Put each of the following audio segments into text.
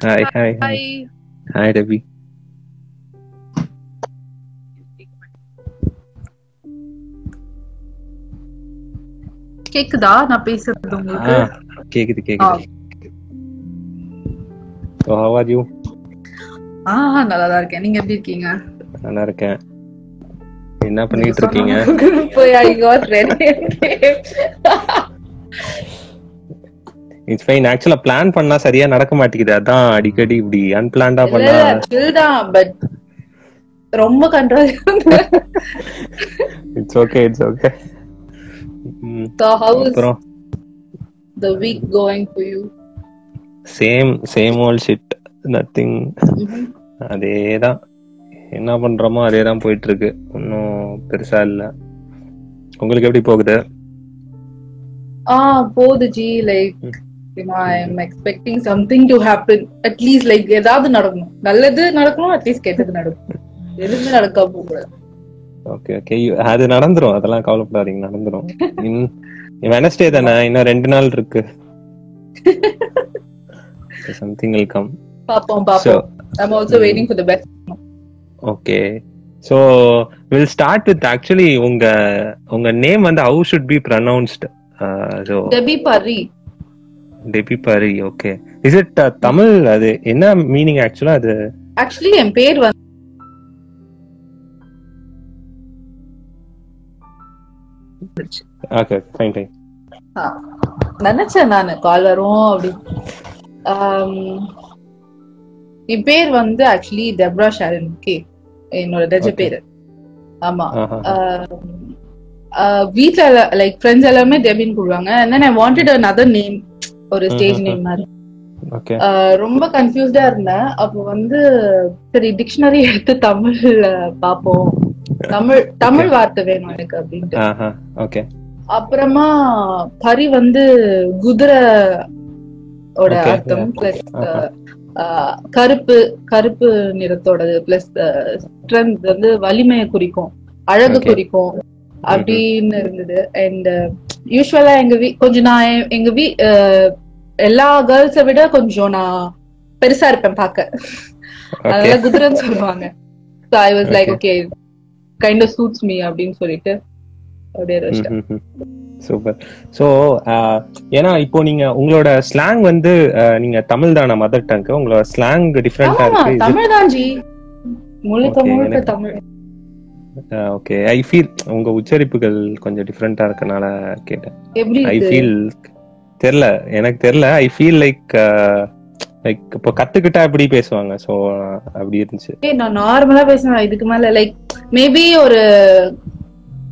Hi hi hi hi hi Ravi கேக்குதா நான் பேசுறது ஆ உங்களுக்கு கேக்குது கேக்குது ஸோ ஹவ் ஆர் யூ ஆ நல்லா தான் இருக்கேன் நீங்க எப்படி இருக்கீங்க நல்லா இருக்கேன் என்ன பண்ணிட்டு இருக்கீங்க போய் I got ready it's fine ஆக்சுவலா பிளான் பண்ணா சரியா நடக்க மாட்டேங்குது. அதான் அடிக்கடி இப்படி அன்பிளான்டா பண்ணா இல்ல chill தான் பட் ரொம்ப control it's okay it's okay is அப்புறம்? the week going for you? Same same all shit Mhm. அதேதான். என்ன பண்றோமோ அதே தான் போயிட்டு இருக்கு ஒன்றும் பெருசா இல்ல. உங்களுக்கு எப்படி போகுது? ஆ போகுது G like expecting something to happen at least like ஏதாவது நடக்கணும். நல்லது நடக்கணும் அட்லீஸ்ட் கெட்டது நடக்கணும். எதுவுமே நடக்காம போகக்கூடாது ஓகே ஓகே அது நடந்துரும். அதெல்லாம் கவலைப்படாதீங்க நடந்துரும். வெனஸ்டே தானே? இன்னும் ரெண்டு நாள் இருக்கு. சம்திங் வில் கம் பாப்போம் பாப்போம். I'm also waiting for the best okay so will start with actually உங்க உங்க நேம் வந்து how should be pronounced so Debye பரி டெபி பரி ஓகே இஸ் இட் தமிழ் அது என்ன மீனிங் ஆக்சுவலா அது? ஆக்சுவலி என் பேர் வந்து ஓகே ஃபைன் ஃபைன் நினைச்சேன் நானு கால் வரும் அப்படி. என் பேர் வந்து ஆக்சுவலி டெப்ரா ஷாரன் கே என்னோட Okay. பேரு. ஆமா. வீட்ல லைக் ஃப்ரெண்ட்ஸ் எல்லாமே டெபின்னு கூப்பிடுவாங்க. And then I wanted another name ஒரு ஸ்டேஜ். நேம் மாதிரி. ரொம்ப கன்ஃபியூஸ்டா இருந்தேன். அப்போ வந்து சரி டிக்ஷனரி எடுத்து தமிழ்ல பாப்போம் தமிழ் தமிழ் வார்த்தை வேணும் எனக்கு அப்படின்ட்டு. அப்புறமா பரி வந்து குதிரை ஓட அர்த்தம். பிளஸ். கருப்பு கருப்பு நிறத்தோடது. பிளஸ் ஸ்ட்ரென்த் வந்து வலிமையை குறிக்கும். அழகு. குறிக்கும். அப்படின்னு இருந்தது. அண்ட் யூஸ்வலா எங்க வீ கொஞ்சம் நான் எங்க வீ அஹ், எல்லா கேர்ள்ஸை விட கொஞ்சம் நான் பெருசா இருப்பேன் பார்க்க. அதனால குதிரைன்னு சொல்லுவாங்க. So I was like. Okay kind of suits me அப்படின்னு சொல்லிட்டு அப்படியே சூப்பர் சோ ஏன்னா இப்போ நீங்க உங்களோட ஸ்லாங் வந்து நீங்க தமிழ் தான மதர் டங்க் உங்களோட ஸ்லாங் டிஃப்ரெண்டா இருக்கு. தமிழ் தான் ஜி. முழுக்க முழுக்க தமிழ். ஓகே ஐ ஃபீல் உங்க உச்சரிப்புகள் கொஞ்சம் டிஃப்ரெண்டா இருக்கனால கேட்டேன். எப்படி ஐ ஃபீல் தெரியல எனக்கு தெரியல ஐ ஃபீல் லைக் லைக் இப்போ கத்துக்கிட்டா எப்படி பேசுவாங்க? சோ அப்படி இருந்துச்சு. நான் நார்மலா பேசுவேன். இதுக்கு மேல லைக் மேபி ஒரு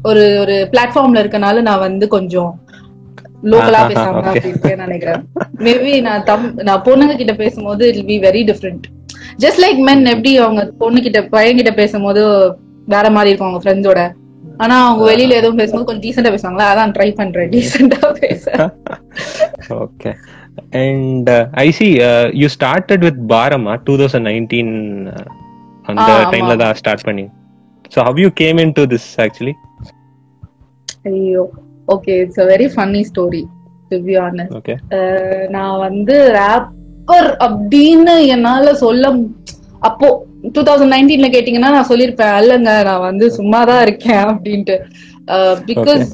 ஒரு ஒரு பிளாட்ஃபார்ம்ல இருக்கனால நான் வந்து கொஞ்சம் லோக்கலா பேசாம. அப்படின்னு நினைக்கிறேன். மேபி நான் தம் நான் பொண்ணுங்க கிட்ட பேசும்போது it be very different just like men எப்படி அவங்க பொண்ணு கிட்ட பையன் கிட்ட பேசும்போது வேற மாதிரி இருக்கும் அவங்க ஃப்ரெண்ட்ஸோட ஆனா அவங்க வெளியில எதுவும் பேசும்போது கொஞ்சம் டீசெண்டா பேசுவாங்களா? அதான் ட்ரை பண்றேன். டீசெண்டா பேச. Okay and I see you started with பாரமா டூ தௌசண்ட் நைன்டீன் அந்த. டைம்ல தான் ஸ்டார்ட் பண்ணி. So how you came in to this actually ஐயோ okay it's a very funny story to be honest நான் வந்து ரேப்பர் அப்படின்னு என்னால சொல்ல அப்போ டூ தௌசண்ட் நைன்டீன்ல கேட்டீங்கன்னா நான் சொல்லியிருப்பேன் அல்லங்க நான் வந்து சும்மா தான் இருக்கேன் அப்படின்ட்டு. பிகாஸ்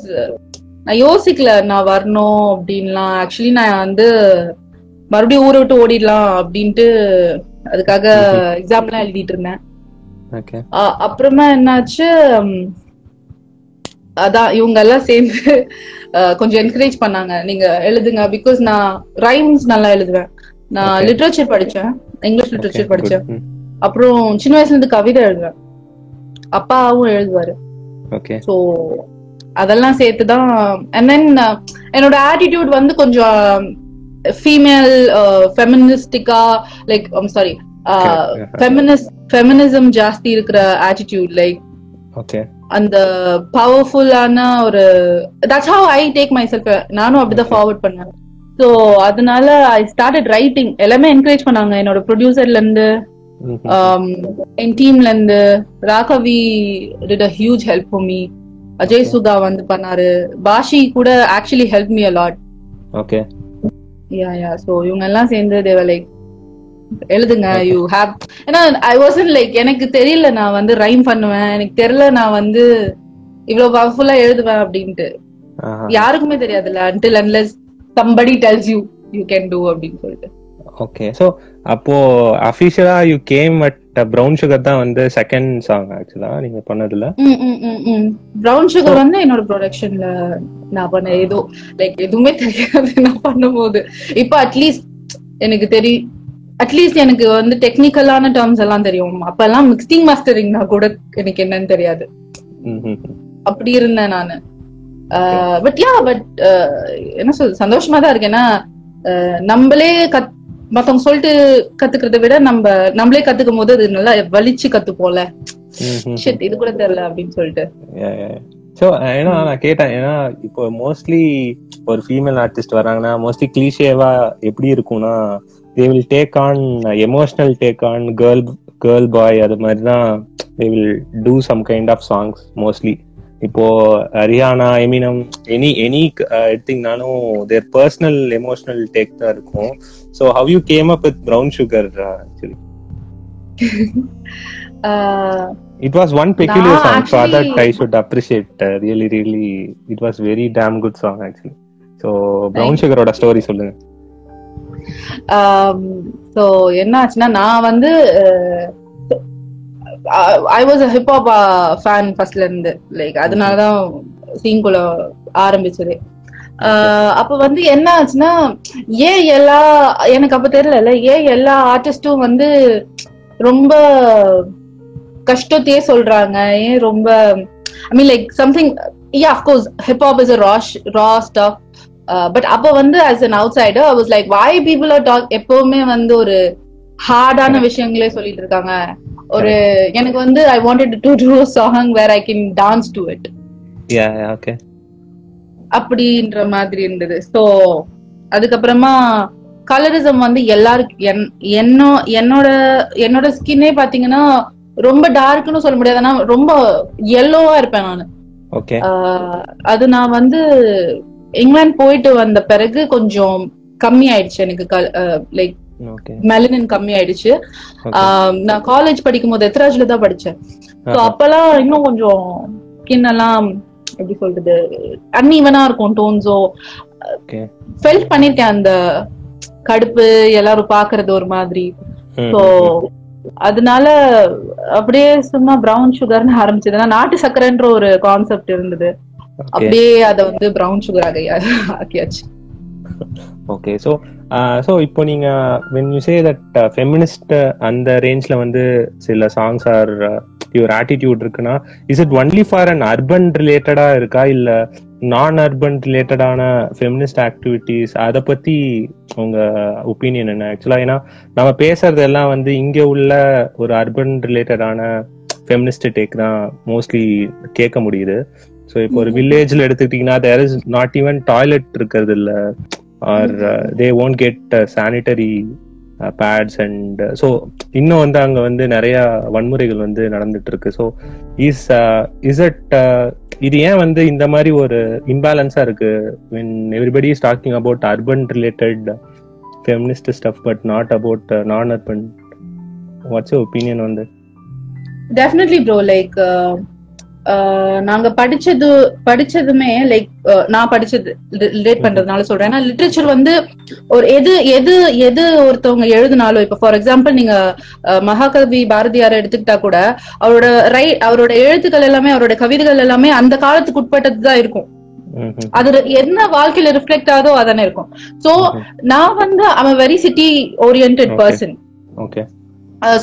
நான் யோசிக்கல நான் வரணும் அப்படின்லாம். ஆக்சுவலி நான் வந்து மறுபடியும் ஊரை விட்டு ஓடிடலாம் அப்படின்ட்டு அதுக்காக எக்ஸாம்லாம் எழுதிட்டு இருந்தேன். ஓகே அ- அப்புறமா என்னாச்சு அதான் இவங்க எல்லாம் சேர்ந்து கொஞ்சம் என்கரேஜ் பண்ணாங்க. நீங்க எழுதுங்க பிகாஸ் நான் ரைம்ஸ் நல்லா எழுதுவேன். நான். லிட்ரேச்சர் படிச்சேன் இங்கிலீஷ் லிட்ரேச்சர் படிச்சேன். அப்புறம் சின்ன வயசுல இருந்து கவிதை எழுதுவேன். அப்பாவும் எழுதுவாரு. ஓகே ஸோ அதெல்லாம் சேர்த்து தான் அண்ட் தென் என்னோட ஆட்டிடியூட் வந்து கொஞ்சம் ஃபீமேல் ஃபெமினிஸ்டிக்கா லைக் சாரி ஃபெமினிஸ்ட் ஃபெமினிசம் ஜாஸ்தி இருக்கிற ஆட்டிடியூட் லைக் ஓகே அந்த பவர்ஃபுல்லான ஒரு that's how I take myself நானும் அப்படிதான். ஃபார்வர்ட் பண்ணேன் ஸோ அதனால ஐ ஸ்டார்டட் ரைட்டிங் எல்லாமே என்கரேஜ் பண்ணாங்க. என்னோட ப்ரொடியூசர்ல இருந்து என் டீம்ல இருந்து Raghavi did a huge help for me Ajay. Sudha வந்து பண்ணாரு. பாஷி கூட actually help me a lot okay yeah yeah so இவங்க எல்லாம் சேர்ந்து தேவ லைக் எழுதுங்க. யூ ஹேவ் ஏன்னா ஐ வாசன் லைக் எனக்கு தெரியல நான் வந்து ரைம் பண்ணுவேன். எனக்கு தெரியல நான் வந்து இவ்வளவு பவர்ஃபுல்லா எழுதுவேன் அப்படின்ட்டு. யாருக்குமே தெரியாதுல்ல until unless somebody tells you you can do அப்படின்னு சொல்லிட்டு. ஓகே சோ அப்போ அபிஷியலா you came at Brown Sugar தான் வந்து செகண்ட் சாங் ஆக்சுவலா நீங்க பண்ணதுல. ப்ரௌன் சுகர் வந்து என்னோட ப்ரொடக்ஷன்ல நான் பண்ண ஏதோ லைக் எதுவுமே தெரியாது நான் பண்ணும்போது. இப்போ அட்லீஸ்ட் எனக்கு தெரியும் அட்லீஸ்ட் எனக்கு வந்து டெக்னிக்கலான டேர்ம்ஸ் எல்லாம் தெரியும். அப்பெல்லாம் மிக்சிங் மாஸ்டரிங்னா கூட எனக்கு என்னன்னு தெரியாது. அப்படி இருந்தேன் நானு. பட் யா பட் என்ன சொல் சந்தோஷமா தான் இருக்கு ஏன்னா நம்மளே கத் மத்தவங்க சொல்லிட்டு கத்துக்கிறத விட நம்ம நம்மளே கத்துக்கும் போது அது நல்லா வலிச்சு கத்துப்போம்ல இது கூட தெரியல அப்படின்னு சொல்லிட்டு. சோ ஏன்னா நான் கேட்டேன் ஏன்னா இப்போ மோஸ்ட்லி ஒரு ஃபீமேல் ஆர்டிஸ்ட் வராங்கன்னா மோஸ்ட்லி கிளீஷேவா எப்படி இருக்கும்னா they will take on emotional take on girl girl boy அது மாதிரி தான் they will do some kind of songs mostly இப்போ ரியானா எமினம் எனி எனி எடுத்தீங்கனாலும் தேர் பர்சனல் எமோஷனல் டேக் தான் இருக்கும். So how you came up with Brown Sugar actually ah It was one peculiar நான் song, so that actually- I should appreciate. Uh, really, really, it was very damn good song actually. So Brown Thank Sugar ஓட story சொல்லுங்க. So என்ன ஆச்சுன்னா நான் வந்து I was a hip hop fan ஃபர்ஸ்ட்ல இருந்து like அதனாலதான் சீங்குள்ள ஆரம்பிச்சது அப்ப வந்து என்ன ஆச்சுன்னா ஏன் எல்லா எனக்கு அப்ப தெரியல ஏன் எல்லா ஆர்டிஸ்டும் வந்து ரொம்ப கஷ்டத்தையே சொல்றாங்க. ஏன் ரொம்ப I mean like something yeah of course hip hop is a rash raw stuff but அப்ப வந்து as an outsider I was like why people are talk எப்பவுமே வந்து ஒரு ஹார்டான விஷயங்களே சொல்லிட்டு இருக்காங்க. ஒரு எனக்கு வந்து I wanted to do song where I can dance to it yeah, okay. அப்படின்ற மாதிரி இருந்தது ஸோ அதுக்கப்புறமா கலரிசம் வந்து எல்லாருக்கும் என் என்னோ என்னோட என்னோட ஸ்கின்னே பாத்தீங்கன்னா ரொம்ப டார்க்னு சொல்ல முடியாது ஆனா ரொம்ப எல்லோவா இருப்பேன் நான். அது நான் வந்து இங்கிலாந்து போயிட்டு வந்த பிறகு கொஞ்சம் கம்மி ஆயிடுச்சு எனக்கு லைக். மெலனின் கம்மி ஆயிடுச்சு நான் காலேஜ் படிக்கும் போது எத்ராஜ்ல தான் படிச்சேன். அப்பெல்லாம் இன்னும் கொஞ்சம் ஸ்கின் எல்லாம் எப்படி சொல்றது அன்இவனா இருக்கும் டோன்ஸோ. ஃபெல்ட் பண்ணிருக்கேன் அந்த கடுப்பு எல்லாரும் பாக்குறது ஒரு மாதிரி. ம், அதனால அப்படியே சும்மா பிரவுன் சுகர்னு ஆரம்பிச்சது. ஏன்னா நாட்டு சக்கரைன்ற ஒரு கான்செப்ட் இருந்தது. அப்படியே அத வந்து பிரவுன் சுகர் ஆக ஆக்கியாச்சு. ஓகே ஸோ ஸோ இப்போ நீங்க when you say that feminist அந்த ரேஞ்ச்ல வந்து சில சாங்ஸ் ஆர் யுவர் ஆட்டிடியூட் இருக்குன்னா is it only for an urban ரிலேட்டடா இருக்கா? இல்ல நான் அர்பன் ரிலேட்டடான ஃபெமினிஸ்ட் ஆக்டிவிட்டிஸ் அதை பத்தி உங்க ஒப்பீனியன் என்ன? ஆக்சுவலா ஏன்னா நம்ம பேசுறது எல்லாம் வந்து இங்க உள்ள ஒரு அர்பன் ரிலேட்டடான ஃபெமினிஸ்ட் டேக் தான் மோஸ்ட்லி கேட்க முடியுது. ஸோ இப்போ ஒரு. வில்லேஜ்ல எடுத்துக்கிட்டீங்கன்னா there is not even toilet இருக்கிறது இல்ல. Are they won't get sanitary pads and so இன்னும் வந்து அங்கே வந்து நிறைய வன்முறைகள் வந்து நடந்துட்டு இருக்கு ஸோ இஸ் இஸ் அட் இது ஏன் வந்து இந்த மாதிரி ஒரு இம்பேலன்ஸா இருக்கு when everybody is talking about urban related feminist stuff but not about non urban what's opinion வந்து டெஃபினெட்லி ப்ரோ லைக் நாங்க படிச்சது படிச்சதுமே லைக் நான் படிச்சது ரிலேட் பண்றதுனால சொல்றேன் ஏன்னா லிட்ரேச்சர் வந்து ஒரு எது எது எது ஒருத்தவங்க எழுதினாலும் இப்ப ஃபார் எக்ஸாம்பிள் நீங்க மகாகவி பாரதியார் எடுத்துக்கிட்டா கூட அவரோட ரை அவரோட எழுத்துக்கள் எல்லாமே அவரோட கவிதைகள் எல்லாமே அந்த காலத்துக்கு உட்பட்டது தான் இருக்கும். அது என்ன வாழ்க்கையில ரிஃப்ளெக்ட் ஆகுதோ அதானே இருக்கும் சோ. நான் வந்து அவன் very city orient. Person okay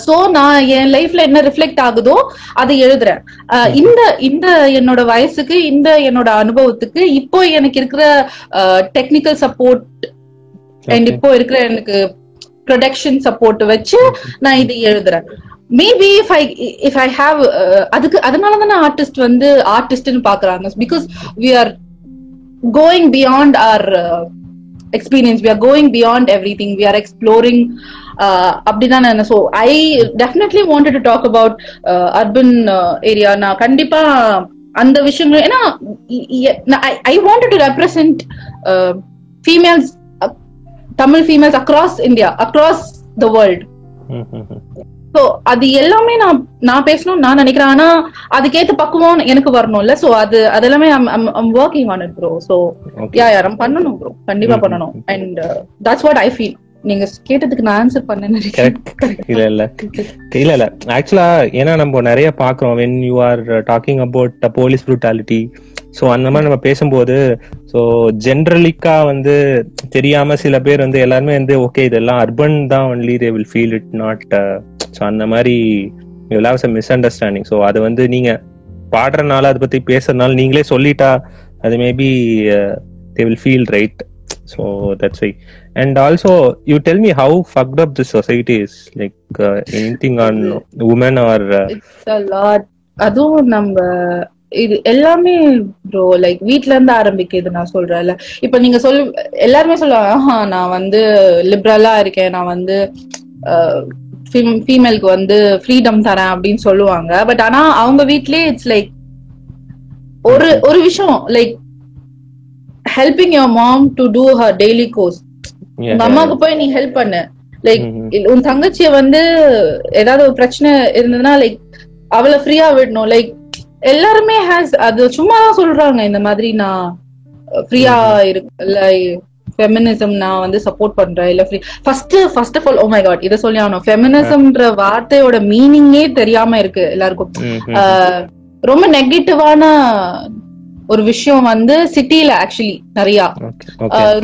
so நான் என் லைஃப்ல என்ன ரிஃப்ளெக்ட் ஆகுதோ அதை எழுதுறேன். இந்த இந்த என்னோட வயசுக்கு இந்த என்னோட அனுபவத்துக்கு இப்போ எனக்கு இருக்கிற டெக்னிக்கல் சப்போர்ட் அண்ட். இப்போ இருக்கிற எனக்கு ப்ரொடக்ஷன் சப்போர்ட் வச்சு நான் இது எழுதுறேன். Maybe if I if I have அதுக்கு அதனால தானே ஆர்டிஸ்ட் வந்து ஆர்டிஸ்ட்னு பாக்குறாங்க. Because we are going beyond our experience we are going beyond everything we are exploring அப்படிதான் நான் so I definitely wanted to talk about urban area நான் கண்டிப்பா அந்த விஷயங்கள் ஏன்னா I wanted to represent females Tamil females across India across the world. So அது எல்லாமே நான் நான் பேசணும் நான் நினைக்கிறேன். ஆனா அதுக்கேத்த பக்குவம் எனக்கு வரணும்ல சோ அது அது எல்லாமே working on bro Okay. Yeah yeah நம்ம பண்ணணும் ப்ரோ கண்டிப்பா பண்ணணும். And that's what I feel நீங்க கேட்டதுக்கு நான் ஆன்சர் நினைக்கிறேன். இல்ல இல்ல. இல்ல இல்ல. ஆக்சுவலா ஏன்னா நம்ம நிறைய பாக்குறோம் when you are talking about police brutality so அந்த மாதிரி நம்ம பேசும்போது சோ ஜென்ரலிக்கா வந்து தெரியாம சில பேர் வந்து எல்லாருமே வந்து ஓகே இதெல்லாம் அர்பன் தான் only they will feel it not so அந்த மாதிரி you have some misunderstanding so அது வந்து நீங்க பாடுறனால அதை பத்தி பேசுறதுனால நீங்களே சொல்லிட்டா அது maybe they will feel right so that's why and also you tell me how fucked up this society is like anything on women or it's a lot. அதுவும் நம்ம இது எல்லாமே ப்ரோ லைக் வீட்ல இருந்து ஆரம்பிக்குது நான் சொல்றேன்ல. இப்ப நீங்க சொல் எல்லாருமே சொல்லுவாங்க நான் வந்து லிபரலா இருக்கேன். நான் வந்து ஃபீமேலுக்கு வந்து ஃப்ரீடம் தரேன் அப்படின்னு சொல்லுவாங்க. பட் ஆனா அவங்க வீட்லயே இட்ஸ் லைக் ஒரு ஒரு விஷயம் like helping your mom to do her daily chores உங்க அம்மாவுக்கு போய் நீ ஹெல்ப் பண்ணு. லைக் உன் தங்கச்சிய வந்து ஏதாவது ஒரு பிரச்சனை இருந்ததுன்னா லைக் அவளை ஃப்ரீயா விடணும். லைக் எல்லாருமே ஹேஸ் அது சும்மா தான் சொல்றாங்க இந்த மாதிரி நான் ஃப்ரீயா இருக்கு இல்ல ஃபெமினிசம் நான் வந்து சப்போர்ட் பண்றேன் இல்ல free first first of all oh my god இதை சொல்லி ஆகணும். ஃபெமினிசம்ன்ற வார்த்தையோட மீனிங்கே தெரியாம இருக்கு எல்லாருக்கும். ஆஹ் ரொம்ப நெகட்டிவான ஒரு விஷயம் வந்து சிட்டில ஆக்சுவலி நிறைய.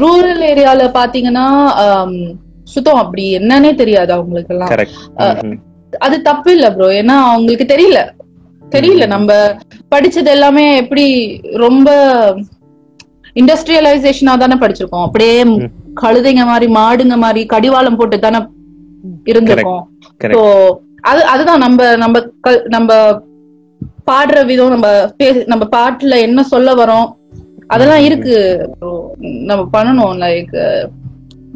ரூரல் ஏரியால பாத்தீங்கன்னா சுத்தம் அப்படி என்னன்னே தெரியாது அவங்களுக்கு எல்லாம் அது தப்பு இல்ல ப்ரோ ஏன்னா அவங்களுக்கு தெரியல. தெரியல. நம்ம படிச்சது எல்லாமே எப்படி ரொம்ப இண்டஸ்ட்ரியலைசேஷனா தானே படிச்சிருக்கோம். அப்படியே. கழுதைங்க மாதிரி மாடுங்க மாதிரி கடிவாளம் போட்டு தானே இருந்திருக்கோம். அது அதுதான் நம்ம நம்ம நம்ம பாடுற விதம் நம்ம நம்ம பாட்டுல என்ன சொல்ல வரோம் அதெல்லாம். இருக்கு. நம்ம பண்ணணும் லைக்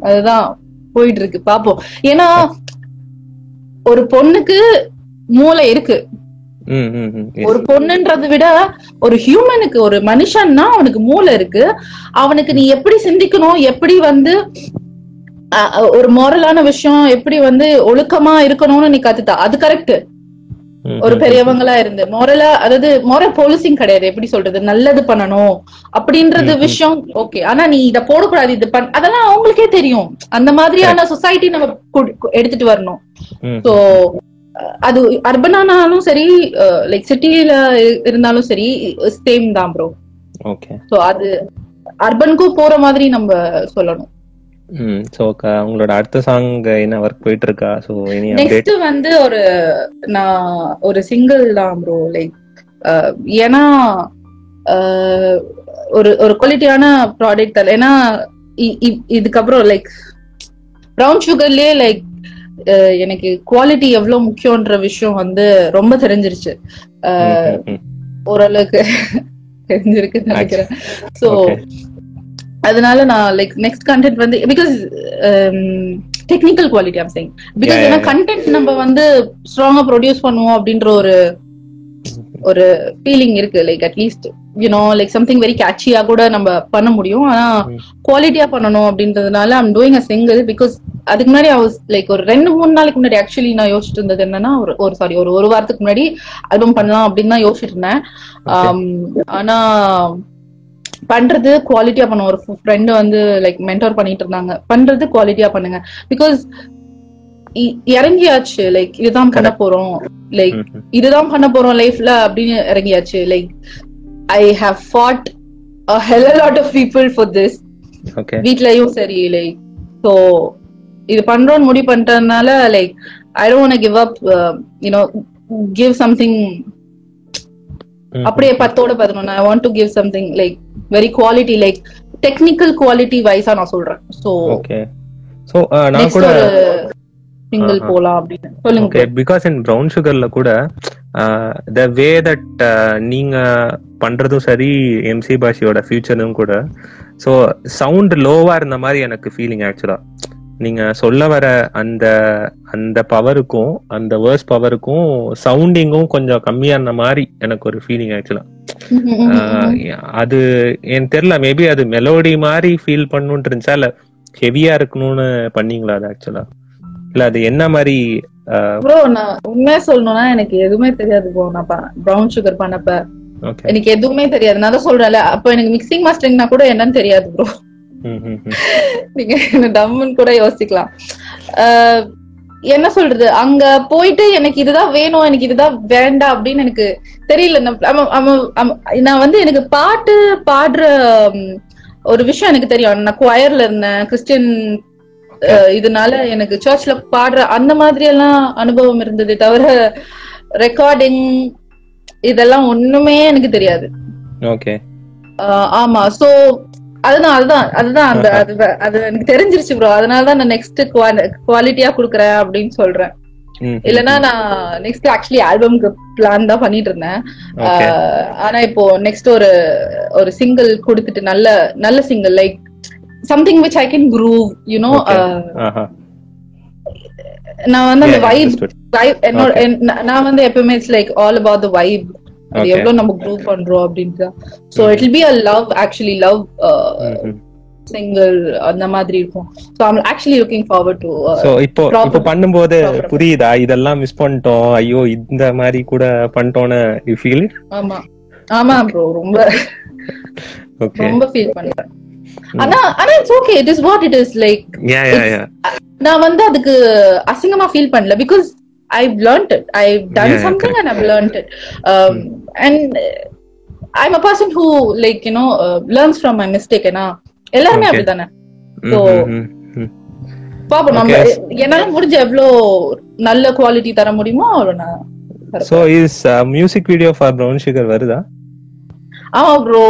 அதுதான் போயிட்டு இருக்கு பாப்போம் ஏன்னா ஒரு பொண்ணுக்கு மூளை இருக்கு. ஒரு பொண்ணுன்றதை விட ஒரு ஹியூமனுக்கு ஒரு மனுஷன்னா அவனுக்கு மூளை இருக்கு அவனுக்கு நீ எப்படி சிந்திக்கணும் எப்படி வந்து ஒரு மோரலான விஷயம் எப்படி வந்து ஒழுக்கமா இருக்கணும்னு நீ கத்துத்தா அது கரெக்ட் ஒரு பெரியவங்களா இருந்து. மொரலா அதாவது மொரல் போலீசிங் கிடையாது. எப்படி சொல்றது? நல்லது பண்ணணும். அப்படின்றது. விஷயம். ஓகே ஆனா நீ இத போடக்கூடாது இது பண் அதெல்லாம் அவங்களுக்கே தெரியும். அந்த மாதிரியான சொசைட்டி நம்ம எடுத்துட்டு வரணும். சோ அது அர்பனானாலும் சரி லைக் சிட்டில இருந்தாலும் சரி சேம் தான் ப்ரோ ஓகே சோ அது அர்பனுக்கும் போற மாதிரி நம்ம சொல்லணும். ம் சோ உங்களோட அடுத்த சாங் என்ன ஒர்க் போயிட்டு இருக்கா சோ எனி நெக்ஸ்ட் வந்து ஒரு நான் ஒரு சிங்கிள் தான் ப்ரோ லைக் ஏன்னா ஒரு ஒரு குவாலிட்டியான ப்ராடக்ட் தர ஏன்னா இதுக்கப்புறம் லைக் ப்ரௌன் சுகர்லயே லைக் எனக்கு குவாலிட்டி எவ்வளவு முக்கியம்ன்ற விஷயம் வந்து ரொம்ப தெரிஞ்சிருச்சு. ஓரளவுக்கு தெரிஞ்சிருக்குன்னு நினைக்கிறேன். சோ. அதனால நான் லைக் நெக்ஸ்ட் கண்டென்ட் வந்து because technical quality am saying because ஏன்னா. கண்டென்ட் நம்ம வந்து ஸ்ட்ராங்கா ப்ரொடியூஸ் பண்ணுவோம் அப்படின்ற ஒரு ஒரு ஃபீலிங் இருக்கு. Like at least you know like something very கேட்சியா கூட நம்ம பண்ண முடியும். ஆனா. குவாலிட்டியா பண்ணணும் அப்படின்றதுனால I'm doing a single because அதுக்கு முன்னாடி was லைக் ஒரு ரெண்டு மூணு நாளைக்கு முன்னாடி ஆக்சுவலி நான் யோசிச்சுட்டு இருந்தது என்னன்னா ஒரு ஒரு சாரி ஒரு ஒரு வாரத்துக்கு முன்னாடி ஆல்பம் பண்ணலாம் அப்படின்னு தான் யோசிச்சுட்டு இருந்தேன். ஆனா பண்றது குவாலிட்டியா பண்ணும். ஒரு ஃப்ரெண்டு வந்து லைக் மென்டோர் பண்ணிட்டு இருந்தாங்க. பண்றது குவாலிட்டியா பண்ணுங்க. பிகாஸ் இறங்கியாச்சு. லைக் இதுதான் பண்ண போறோம். லைக். இதுதான் பண்ண போறோம் லைஃப்ல அப்படின்னு இறங்கியாச்சு. Like I have fought a lot of people for this. Okay வீட்லயும் சரி லைக் ஸோ இது பண்றோம்னு முடிவு பண்ணிட்டதுனால like I don't give up you know give something அப்படியே பத்தோட பதினொன்னு. I want to give something like very quality like technical quality வைஸா நான் சொல்றேன். சோ ஓகே சோ நான் கூட சிங்கிள். போலாம் அப்படின்னு. சொல்லுங்க ஓகே பிகாஸ் இன் ப்ரௌன் சுகர்ல கூட த வே தட் நீங்க பண்றதும் சரி எம்சி பாஷியோட ஃபியூச்சரும் கூட ஸோ சவுண்ட் லோவா இருந்த மாதிரி எனக்கு ஃபீலிங் ஆக்சுவலா நீங்க சொல்ல வர அந்த அந்த பவருக்கும் அந்த வேர்ஸ் பவருக்கும் சவுண்டிங்கும் கொஞ்சம் கம்மியா இருந்த மாதிரி எனக்கு ஒரு ஃபீலிங் ஆக்சுவலா அது எனக்கு தெரியல மேபி அது மெலோடி மாதிரி ஃபீல் பண்ணுன்ட்டு இருந்துச்சா இல்ல ஹெவியா இருக்கணும்னு பண்ணீங்களா அது ஆக்சுவலா இல்ல அது என்ன மாதிரி ப்ரோ நான் உண்மையா சொல்லணும்னா எனக்கு எதுவுமே தெரியாது ப்ரோ நான் ப்ரௌன் சுகர் பண்ணப்ப. எனக்கு எதுவுமே தெரியாது. நான் தான் சொல்றேன்ல அப்ப எனக்கு மிக்சிங் மாஸ்டரிங்னா கூட என்னன்னு தெரியாது ப்ரோ நீங்க என்ன டம்முன்னு கூட யோசிக்கலாம். என்ன சொல்றது? அங்க போயிட்டு எனக்கு இதுதான் வேணும் எனக்கு இதுதான் வேண்டாம் அப்படின்னு எனக்கு தெரியல. நான் வந்து எனக்கு பாட்டு பாடுற ஒரு விஷயம் எனக்கு தெரியும். நான் குவயர்ல இருந்தேன் கிறிஸ்டியன் இதனால எனக்கு சர்ச்ல பாடுற அந்த மாதிரி எல்லாம் அனுபவம் இருந்தது தவிர ரெக்கார்டிங் இதெல்லாம் ஒண்ணுமே எனக்கு தெரியாது. ஓகே ஆமா. சோ அதுதான் அதுதான் அதுதான் அந்த அது அது எனக்கு தெரிஞ்சிருச்சு ப்ரோ அதனால தான் நான் நெக்ஸ்ட் குவாலிட்டியா குடுக்குறேன் அப்படின்னு சொல்றேன். இல்லனா நான் நெக்ஸ்ட் ஆக்சுவலி ஆல்பம்க்கு பிளான் தான் பண்ணிட்டு இருந்தேன் ஆனா இப்போ நெக்ஸ்ட் ஒரு ஒரு சிங்கிள் கொடுத்துட்டு நல்ல நல்ல single like something which I can groove you know நான் வந்து அந்த வைப். வைப் என்னோட என்- நான் நான் வந்து எப்பவுமே it's like all about the vibe அது. எவ்வளவு நம்ம குரூவ் பண்றோம் அப்படின்ட்டு so it be a love actually love. Single அந்த மாதிரி இருக்கும். So I'm actually looking forward to so இப்போ இப்போ பண்ணும்போது. புரியுதா? இதெல்லாம் மிஸ் பண்ணிட்டோம். ஐயோ இந்த மாதிரி கூட பண்ணிட்டோம்னு யூ ஃபீல் ஆமா. ஆமா ப்ரோ ரொம்ப ஓகே ரொம்ப ஃபீல் பண்றேன் ஆனா ஆனா it's okay it is what it is like yeah yeah yeah நான் வந்து அதுக்கு அசிங்கமா ஃபீல் பண்ணல. Because I learned it I done Yeah, something and I learned it and I'm a person who like you know learns from my mistake ஏன்னா எல்லாருமே Okay. அப்படிதானே? So, பாப்போம் நம்ம Okay. என்னால முடிஞ்ச எவ்வளவு நல்ல குவாலிட்டி தர முடியுமோ அவ்வளவு நான். So is music video for Brown Sugar வருதா? ஆமா ப்ரோ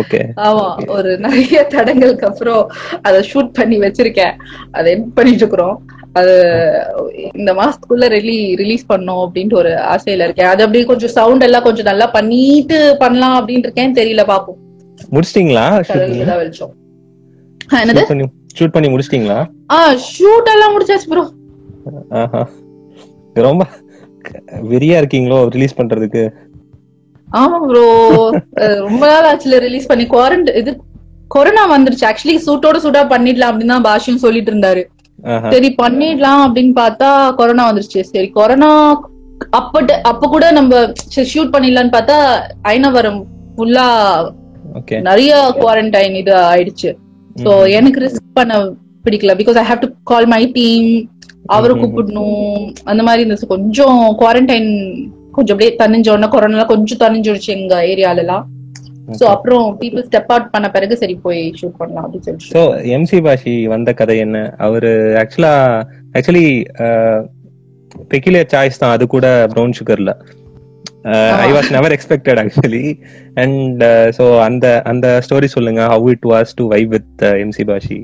ஓகே ஆமா ஒரு நிறைய தடங்களுக்கு அப்புறம் அத ஷூட் பண்ணி வச்சிருக்கேன். அதை எடிட் பண்ணிட்டு இருக்கிறோம். அது இந்த மாசத்துக்குள்ள ரிலீ ரிலீஸ் பண்ணோம் அப்படின்ட்டு ஒரு ஆசையில இருக்கேன். அது அப்படியே கொஞ்சம் சவுண்ட் எல்லாம் கொஞ்சம் நல்லா பண்ணிட்டு பண்ணலாம் அப்படின்னு இருக்கேன் தெரியல பாப்போம். முடிச்சிட்டீங்களா? வெளிச்சம். என்னது? ஷூட் பண்ணி முடிச்சிட்டீங்களா? ஆ ஷூட் எல்லாம் முடிச்சாச்சு ப்ரோ ரொம்ப வெறியா இருக்கீங்களோ ரிலீஸ் பண்றதுக்கு? ஆமா ப்ரோ ரொம்ப நாள் ஆச்சுல ரிலீஸ் பண்ணி. குவாரண்ட் இது கொரோனா வந்துருச்சு. ஆக்சுவலி சூட்டோட சூட்டா பண்ணிடலாம் அப்படின்னு தான் பாஷும் சொல்லிட்டு இருந்தாரு. சரி பண்ணிடலாம் அப்படின்னு பார்த்தா கொரோனா வந்துருச்சு. சரி கொரோனா அப்ப அப்ப கூட நம்ம ஷூட் பண்ணிடலாம்னு பார்த்தா ஐநவரம் ஃபுல்லா நிறைய குவாரண்டைன் இது ஆயிடுச்சு. சோ எனக்கு ரிஸ்க் பண்ண பிடிக்கல. Because I have to call my team அவரை. கூப்பிடணும் அந்த மாதிரி இருந்துச்சு. கொஞ்சம் குவாரண்டைன் கொஞ்சம் அப்படியே தனிஞ்ச உடனே கொரோனா கொஞ்சம் தனிஞ்சிருச்சு எங்க ஏரியால எல்லாம் சோ அப்புறம் பீப்புள் ஸ்டெப் அவுட் பண்ண பிறகு சரி போய் ஷூட் பண்ணலாம் அப்படின்னு சொல்லிட்டு. சோ எம்சி பாஷி வந்த கதை என்ன? அவரு ஆக்சுவலா ஆக்சுவலி பெக்கிலியர் சாய்ஸ் தான். அது கூட Brown சுகர்ல I was never expected actually and so அந்த அந்த ஸ்டோரி சொல்லுங்க. How it was to vibe with MC Bashi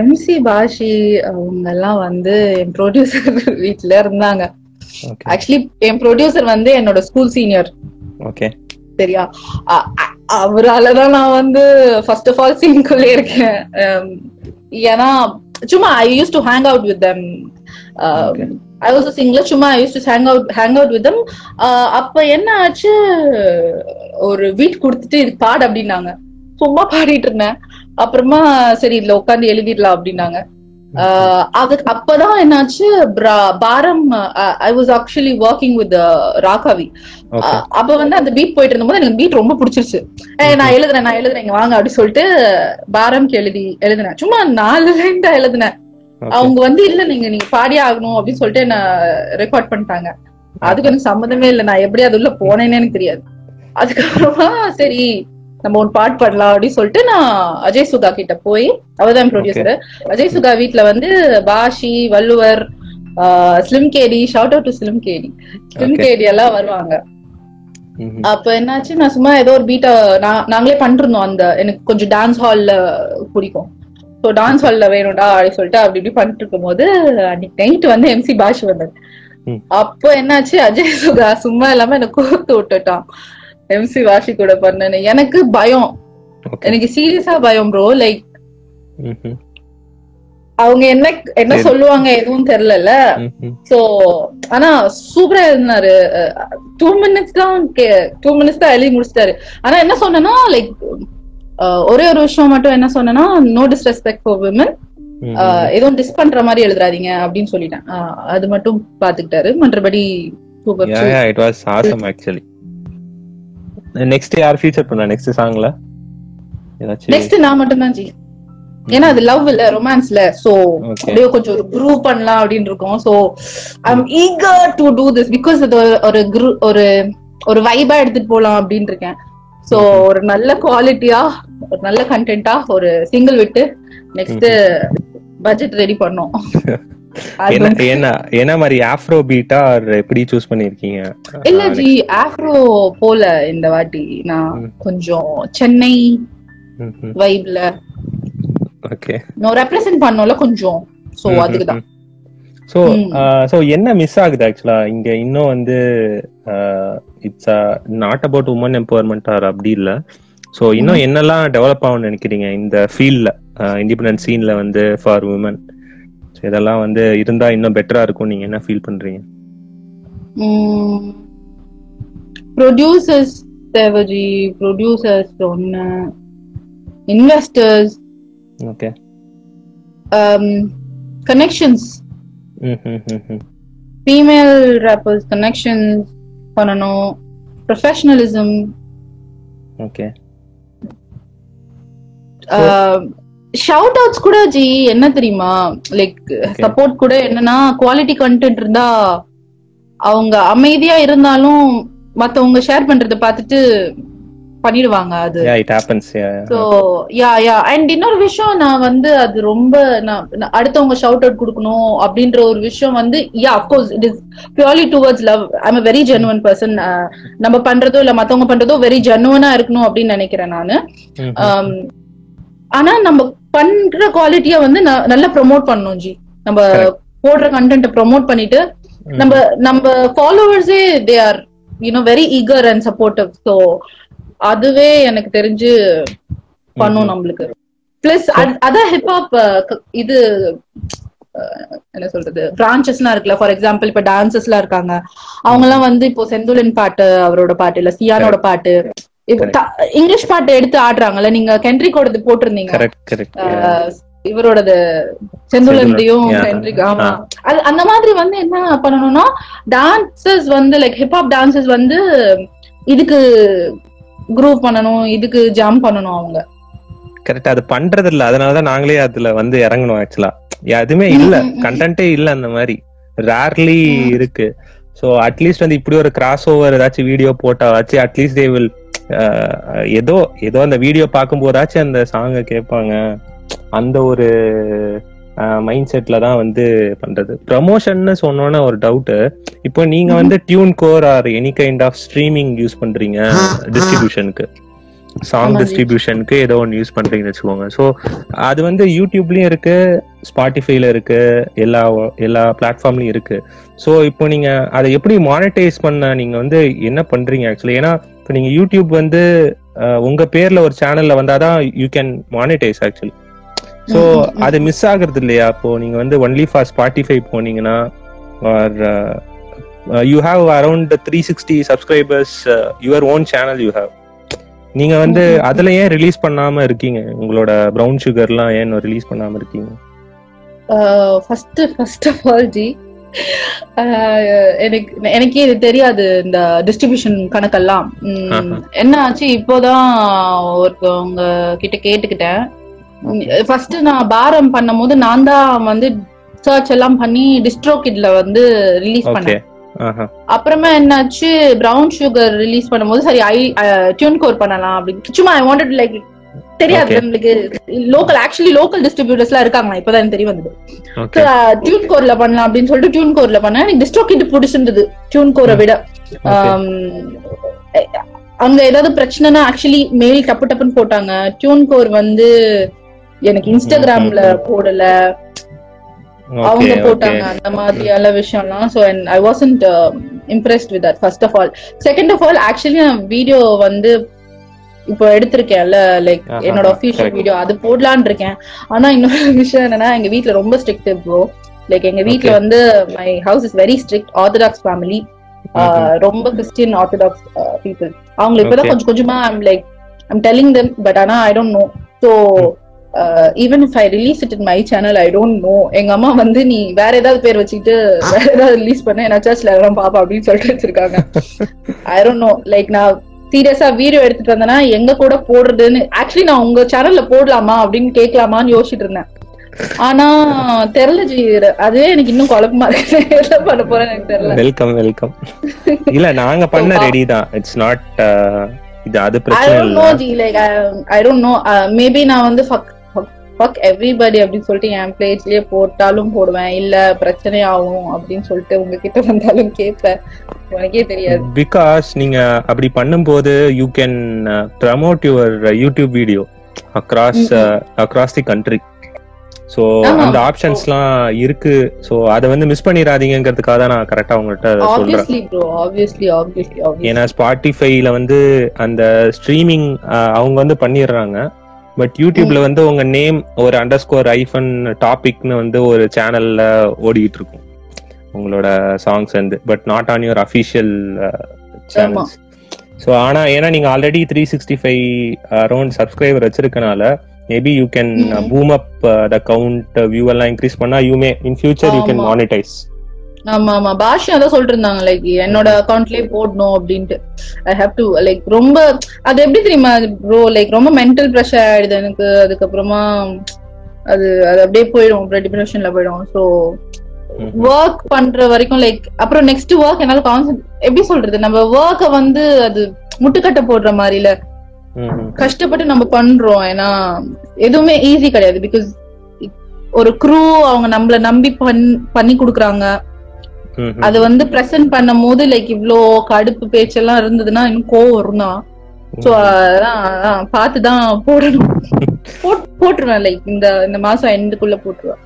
MC Bashi அவங்க எல்லாம் வந்து என் ப்ரொடியூசர் வீட்ல இருந்தாங்க. ஆக்சுவலி என் ப்ரொடியூசர் வந்து என்னோட ஸ்கூல் சீனியர் ஓகே சரியா? அவராலதான் நான் வந்து ஃபர்ஸ்ட் ஆஃப் ஆல் சீன்குள்ளே இருக்கேன். Um, ஏன்னா சும்மா I use to hang out with them. I was single சும்மா I use to hang out hang out with them அப்ப என்ன ஆச்சு? ஒரு வீட் கொடுத்துட்டு இது பாடு அப்படின்னாங்க. சும்மா பாடிட்டு இருந்தேன். அப்புறமா சரி இதுல உட்காந்து எழுதிடலாம் அப்படின்னாங்க. ஆஹ் அதுக்கு அப்பதான் என்னாச்சு பிரா- பாரம் I was actually working with Raghavi. அப்ப வந்து அந்த பீட் போயிட்டு இருந்தபோது எனக்கு பீட் ரொம்ப பிடிச்சிருச்சு. நான் எழுதுறேன் நான் எழுதுறேன் வாங்க அப்படி சொல்லிட்டு பாரம்க்கு எழுதி எழுதினேன். சும்மா நாலு லைன் தான் எழுதினேன். அவங்க வந்து இல்ல நீங்க நீங்க பாடியே ஆகணும் அப்படின்னு சொல்லிட்டு என்ன ரெக்கார்ட் பண்ணிட்டாங்க. அதுக்கு எனக்கு சம்மந்தமே இல்ல. நான் எப்படி அது உள்ள போனேன்னு எனக்கு தெரியாது. அதுக்கப்புறமா சரி நம்ம ஒரு பாட்டு பாடலாம் அப்படின்னு சொல்லிட்டு நான் அஜய் சுகா கிட்ட போய் அவர்தான் ப்ரொடியூசர் அஜய் சுகா வீட்ல வந்து Bashi Valluvar Slim KD shout out to Slim KD Slim. KD எல்லாம் வருவாங்க. அப்ப என்னாச்சு நான் சும்மா ஏதோ ஒரு பீட்டை நாங்களே பண்ணிருந்தோம் அந்த எனக்கு கொஞ்சம் டான்ஸ் ஹால்ல பிடிக்கும். ஸோ டான்ஸ் ஹால்ல வேணும்டா அப்படின்னு சொல்லிட்டு அப்படி இப்படி பண்ணிட்டு இருக்கும் போது அன்னைக்கு நைட் வந்து எம்சி பாஷ் வந்தாரு. ம். அப்போ என்னாச்சு அஜய் சுகா சும்மா இல்லாம எனக்கு கோர்த்து விட்டுட்டான். எம்சி வாஷி கூட பண்ணேன்னு எனக்கு பயம். எனக்கு சீரியஸா பயம் ப்ரோ லைக். அவங்க என்ன என்ன. சொல்லுவாங்க எதுவும் தெரியல. சோ ஆனா சூப்பரா இருந்தாரு டூ மினிட்ஸ் தான் டூ மினிட்ஸ் தான் எழுதி முடிச்சிட்டாரு ஆனா என்ன சொன்னேன்னா லைக் ஒரே ஒரு விஷயம் மட்டும் என்ன சொன்னேன்னா நோ டிஸ்ரெஸ்பெக்ட் ஃபார் விமன் எதுவும் டிஸ் பண்ற மாதிரி எழுதுறாதீங்க அப்படின்னு சொல்லிட்டேன் அது மட்டும் பாத்துக்கிட்டாரு மற்றபடி. Yeah it was awesome actually next யார் ஃபீச்சர் பண்ணா? நெக்ஸ்ட் சாங்ல நெக்ஸ்ட் நான் மட்டும்தான் ஜி. ஏன்னா அது லவ் இல்ல ரொமான்ஸ்ல சோ. அப்படியே கொஞ்சம் ஒரு க்ரூ பண்ணலாம் அப்படின்னு இருக்கோம். So I am eager to do this because அது ஒரு gru- ஒரு ஒரு வைபா எடுத்துட்டு போலாம் அப்படின்னு இருக்கேன். சோ ஒரு நல்ல குவாலிட்டியா ஒரு நல்ல கண்டென்ட்டா ஒரு சிங்கிள் விட்டு நெக்ஸ்ட் பட்ஜெட் ரெடி பண்ணோம். என்ன மாதிரி ஆஃப்ரோ பீட்டா எப்படி சூஸ் பண்ணிருக்கீங்க இல்ல ஜி ஆஃப்ரோ போல இந்த வாட்டி. நான் ம். கொஞ்சம் சென்னை வைப்ல ஓகே நான் ரெப்ரசென்ட் பண்ணோம்ல கொஞ்சம். சோ சோ என்ன மிஸ் ஆகுது ஆக்சுவலா இங்க இன்னும் வந்து it's not about women empowerment or அப்படி இல்ல. சோ இன்னும் என்னெல்லாம் டெவலப் ஆகும்னு நினைக்கிறீங்க இந்த ஃபீல்ட்ல இண்டிபெண்டன்ட் சீன்ல வந்து ஃபார் உமன் இதெல்லாம் வந்து இருந்தா இன்னும் பெட்டரா இருக்கும். நீங்க என்ன ஃபீல் பண்றீங்க? ப்ரொடியூசர்ஸ் தேவஜி ப்ரொடியூசர்ஸ் ஒன்னு investors okay connections female rappers connections பண்ணணும். ப்ரொஃபஷனலிசம் ஓகே ஷவுட் அவுட்ஸ் கூட ஜி என்ன தெரியுமா? லைக். சப்போர்ட் கூட என்னன்னா குவாலிட்டி கண்டென்ட் இருந்தா அவங்க அமைதியா இருந்தாலும் மத்தவங்க ஷேர் பண்றத பார்த்துட்டு பண்ணிடுவாங்க அது. சோ யா யா அண்ட் இன்னொரு விஷயம் நான் வந்து அது ரொம்ப நான் அடுத்தவங்க ஷவுட் அவுட் கொடுக்கணும் அப்படின்ற ஒரு விஷயம் வந்து yeah of course it is purely towards love I'm very genuine person நம்ம பண்றதோ இல்ல மத்தவங்க பண்றதோ வெரி ஜெனுவனா இருக்கணும் அப்படின்னு நினைக்கிறேன் நானு. Um, ஆனா நம்ம பண்ற குவாலிட்டிய வந்து நல்லா ப்ரோமோட் பண்ணணும் ஜி. நம்ம. போடுற கண்டென்ட் ப்ரோமோட் பண்ணிட்டு நம்ம நம்ம ஃபாலோவர்ஸே they are you know very eager and supportive so அதுவே எனக்கு தெரிஞ்சு பண்ணும் நம்மளுக்கு. பிளஸ் அதான் ஹிப்ஹாப் இது என்ன சொல்றது பிரான்ச்சஸ்லாம் இருக்குல்ல. ஃபார் எக்ஸாம்பிள் இப்ப டான்சஸ்லாம் இருக்காங்க. அவங்க எல்லாம் வந்து இப்போ செந்துலன் பாட்டு அவரோட பாட்டு இல்ல சியானோட பாட்டு. இங்கிலீஷ் பாட்டு எடுத்து ஆடுறாங்கல்ல நீங்க கென்ட்ரிக்கோடது போட்டிருந்தீங்க. கரெக்ட் கரெக்ட் அஹ், இவரோடது செந்துலந்தையும். சென்ட்ரிக் ஆமா. அது அந்த மாதிரி வந்து என்ன பண்ணணும்னா டான்சஸ் வந்து லைக் ஹிப்ஹாப் டான்சஸ் வந்து இதுக்கு குரூப் பண்ணணும் இதுக்கு ஜம்ப் பண்ணணும் அவங்க. கரெக்ட் அது பண்றது இல்ல அதனாலதான் நாங்களே அதுல வந்து இறங்கணும் ஆக்சுவலா எதுவுமே இல்ல. கண்டென்ட்டே இல்ல அந்த மாதிரி. ரேர்லி இருக்கு. சோ அட்லீஸ்ட் வந்து இப்படி ஒரு கிராஸ் ஓவர் ஏதாச்சும் வீடியோ போட்டாச்சு அட்லீஸ்ட் தே வில் ஏதோ ஏதோ அந்த வீடியோ பார்க்கும் போதாச்சும் அந்த சாங்கை கேட்பாங்க. அந்த ஒரு மைண்ட் செட்ல தான் வந்து பண்றது. ப்ரமோஷன்னு சொன்னோன்னே ஒரு டவுட் இப்போ நீங்க வந்து TuneCore or any kind of streaming use பண்றீங்க டிஸ்ட்ரிபியூஷனுக்கு சாங். டிஸ்ட்ரிபியூஷனுக்கு ஏதோ ஒன்று யூஸ் பண்றீங்கன்னு வச்சுக்கோங்க. ஸோ அது வந்து யூடியூப்லயும் இருக்கு ஸ்பாட்டிஃபைல இருக்கு எல்லா எல்லா பிளாட்ஃபார்ம்லயும் இருக்கு. ஸோ இப்போ நீங்க அதை எப்படி மானிட்டைஸ் பண்ண நீங்க வந்து என்ன பண்றீங்க ஆக்சுவலி ஏன்னா இப்போ நீங்க யூடியூப் வந்து உங்க பேர்ல ஒரு சேனல்ல வந்தாதான் you can monetize actually so. அது மிஸ் ஆகுறது இல்லையா? அப்போ நீங்க வந்து ஒன்லி ஃபார் ஸ்பாட்டிஃபை போனீங்கன்னா are you have around three sixty subscribers your own channel you have நீங்க வந்து. அதுல ஏன் ரிலீஸ் பண்ணாம இருக்கீங்க? உங்களோட ப்ரௌன் சுகர்லாம் ஏன் ரிலீஸ் பண்ணாம இருக்கீங்க? First first of all G எனக்கு எனக்கே இது தெரியாது இந்த டிஸ்ட்ரிபியூஷன் கணக்கெல்லாம். என்ன ஆச்சு இப்போதான் ஒருத்தவங்க கிட்ட கேட்டுக்கிட்டேன். ஃபர்ஸ்ட் நான் பாரம் பண்ணும்போது நான் தான் வந்து சர்ச் எல்லாம் பண்ணி டிஸ்ட்ரோ கிட்ல வந்து ரிலீஸ் பண்ணேன். அப்புறமா என்னாச்சு பிரவுன் சுகர் ரிலீஸ் பண்ணும்போது சரி ஐ டியூன் கோர் பண்ணலாம் அப்படின்னு. சும்மா ஐ வாண்டட் லைக் தெரியாது. நம்மளுக்கு லோக்கல் ஆக்சுவலி லோக்கல் டிஸ்ட்ரிபியூட்டர்ஸ்லாம் இருக்காங்க இப்பதான் எனக்கு தெரிய வந்தது. டியூன் கோர்ல பண்ணலாம் அப்படின்னு சொல்லிட்டு டியூன் கோர்ல பண்ணேன். எனக்கு டிஸ்ட்ரோ கிட் பிடிச்சிருந்தது. டியூன் கோரை விட. ஆம், அங்க ஏதாவது பிரச்சனைனா ஆக்சுவலி மெயில் டப்பு டப்புன்னு போட்டாங்க. டியூன் கோர் வந்து எனக்கு இன்ஸ்டாகிராம்ல போடல. அவங்க போட்டாங்க அந்த மாதிரியான விஷயம்லாம். So I wasn't impressed with that first of all second of all actually நான் வீடியோ வந்து இப்போ எடுத்திருக்கேன்ல லைக் என்னோட அஃபீஷியல். வீடியோ அது போடலான்னு இருக்கேன். ஆனா இன்னொரு விஷயம் என்னன்னா எங்க வீட்ல ரொம்ப ஸ்ட்ரிக்ட் ப்ரோ லைக் எங்க வீட்ல Okay. வந்து my house is very strict orthodox family ரொம்ப கிறிஸ்டியன் ஆர்த்தடாக்ஸ் பீப்புள் அவங்க இப்பதான். கொஞ்சம் கொஞ்சமா I'm like I'm telling them but ஆனா I don't know so even if I release it in my channel I don't know எங்க அம்மா வந்து நீ வேற ஏதாவது பேர் வச்சுக்கிட்டு வேற ஏதாவது ரிலீஸ் பண்ண. என்ன சர்ச்ல எல்லாம் பாப்பா அப்படின்னு சொல்லிட்டு வச்சிருக்காங்க. ஐ டோன்ட் நோ லைக் நான் சீரியஸா வீடியோ எடுத்துட்டு வந்தேன்னா எங்க கூட போடுறதுன்னு ஆக்சுவலி நான் உங்க சேனல்ல போடலாமா அப்படின்னு கேட்கலாமான்னு யோசிச்சுட்டு இருந்தேன். ஆனா தெரியல ஜி அதுவே எனக்கு இன்னும் குழப்பமா இருக்கு. என்ன பண்ண போறேன்னு எனக்கு தெரியல. வெல்கம் வெல்கம் இல்ல நாங்க பண்ண ரெடி தான். இட்ஸ் நாட் இது அது ஐ பிரச்சனை டோன்ட் இல்ல. Know ji like I don't know maybe நான் வந்து ஃபக் எவ்ரிபடி அப்படின்னு சொல்லிட்டு என் பேஜ்லயே போட்டாலும் போடுவேன். இல்ல பிரச்சனை ஆகும் அப்படின்னு சொல்லிட்டு உங்ககிட்ட வந்தாலும் கேட்பேன். உனக்கே தெரியாது. பிகாஸ் நீங்க அப்படி பண்ணும்போது you can promote your YouTube video across across the country ஆமா. அந்த ஆப்ஷன்ஸ்லாம் இருக்கு. சோ அத வந்து மிஸ் பண்ணிடாதீங்கங்கிறதுக்காக தான் நான் கரெக்டா உங்கள்கிட்ட சொல்றேன். ஏன்னா ஸ்பாட்டிஃபைல வந்து அந்த ஸ்ட்ரீமிங் அவங்க வந்து பண்ணிடுறாங்க. பட் யூடியூப்ல வந்து உங்க நேம் ஒரு அண்டர் ஸ்கோர் ஐஃபன் டாபிக்னு வந்து ஒரு சேனல்ல ஓடிட்டு இருக்கும் உங்களோட சாங்ஸ் வந்து. But not on your official channels so ஆனா ஏன்னா நீங்க already three sixty five around subscriber வச்சிருக்கனால maybe you can. Boom up the count view எல்லாம் இன்க்ரீஸ் பண்ணா you may in future you can. Monetize ஆமா ஆமா. பாஷா தான் சொல்லிட்டு இருந்தாங்க லைக் என்னோட அக்கௌண்ட்லயே போடணும் அப்படின்ட்டு. ஐ ஹாவ் டு லைக் ரொம்ப அது எப்படி தெரியுமா ப்ரோ லைக் ரொம்ப மென்டல் ப்ரெஷர் ஆயிடுது எனக்கு. அதுக்கப்புறமா அது அது அப்படியே போயிடும். டிப்ரெஷன்ல போயிடும். ஸோ ஒர்க் பண்ற வரைக்கும் லைக் அப்புறம் நெக்ஸ்ட் ஒர்க் என்னால கான்சென்ட் எப்படி சொல்றது? நம்ம ஒர்க்க வந்து அது முட்டுக்கட்டை போடுற மாதிரில கஷ்டப்பட்டு நம்ம பண்றோம். ஏன்னா எதுவுமே ஈஸி கிடையாது. பிகாஸ் ஒரு க்ரூ அவங்க நம்மள நம்பி பண் பண்ணி கொடுக்குறாங்க. அது வந்து பிரசன்ட் பண்ணும் போது லைக் இவ்ளோ கடுப்பு பேச்செல்லாம் இருந்ததுன்னா இன்னும் கோவம் வரும் தான் சோ அதான் பார்த்துதான் போடணும். போட்- போட்டுருவேன் லைக் இந்த இந்த மாசம் எண்டுக்குள்ள போட்டுருவேன்.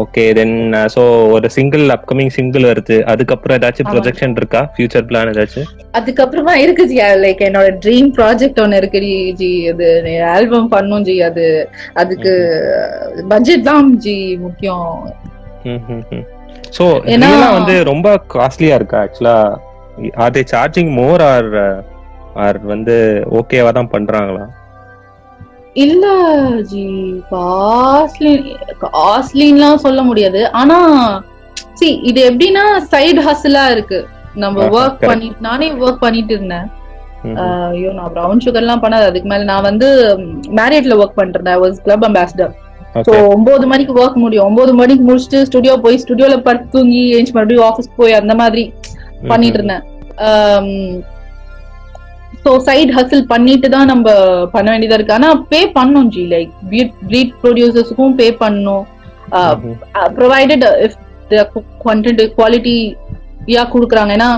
ஓகே தென் சோ ஒரு சிங்கிள் அப்கமிங் சிங்கிள் வருது. அதுக்கப்புறம் ஏதாச்சும். ப்ரொஜெக்ஷன் இருக்கா? ஃபியூச்சர் பிளான் ஏதாச்சும்? அதுக்கப்புறமா இருக்கு ஜி லைக் என்னோட ட்ரீம் ப்ராஜெக்ட் ஒன்னு இருக்கு ஜி அது ஆல்பம் பண்ணும் ஜி அது அதுக்கு பட்ஜெட் தான் ஜி முக்கியம். சோ இதெல்லாம் வந்து ரொம்ப காஸ்ட்லியா இருக்கா ஆக்சுவலா are they charging more or or வந்து ஓகேவா தான் பண்றாங்களா? இல்ல ஜி காஸ்ட்லி காஸ்ட்லின்லாம் சொல்ல முடியாது. ஆனா சி இது எப்படின்னா சைடு ஹஸ்லா இருக்கு. நம்ம ஒர்க். பண்ணி நானே ஒர்க் பண்ணிட்டு இருந்தேன். ஐயோ நான் ப்ரௌன் சுகர்லாம் பண்ணாது. அதுக்கு மேல நான் வந்து மேரேட்ல ஒர்க் பண்றேன் வாஸ் கிளப் அம்பாசிடர் ஸோ. ஒன்பது மணிக்கு ஒர்க் முடியும். ஒன்பது மணிக்கு முடிச்சுட்டு ஸ்டுடியோ போய் ஸ்டுடியோல படுத்து தூங்கி ஏஞ்சி மறுபடியும் ஆஃபீஸ் போய் அந்த மாதிரி பண்ணிட்டு இருந்தேன். ஸோ சைடு ஹசில் பண்ணிட்டு தான் நம்ம பண்ண வேண்டியதா இருக்கு. ஆனா பே பண்ணும் ஜி. லைக் பீட் ப்ரொடியூசர்ஸுக்கும் பே பண்ணும். ப்ரொவைடட் இஃப் கண்டென்ட் குவாலிட்டி யா கொடுக்குறாங்க. ஏன்னா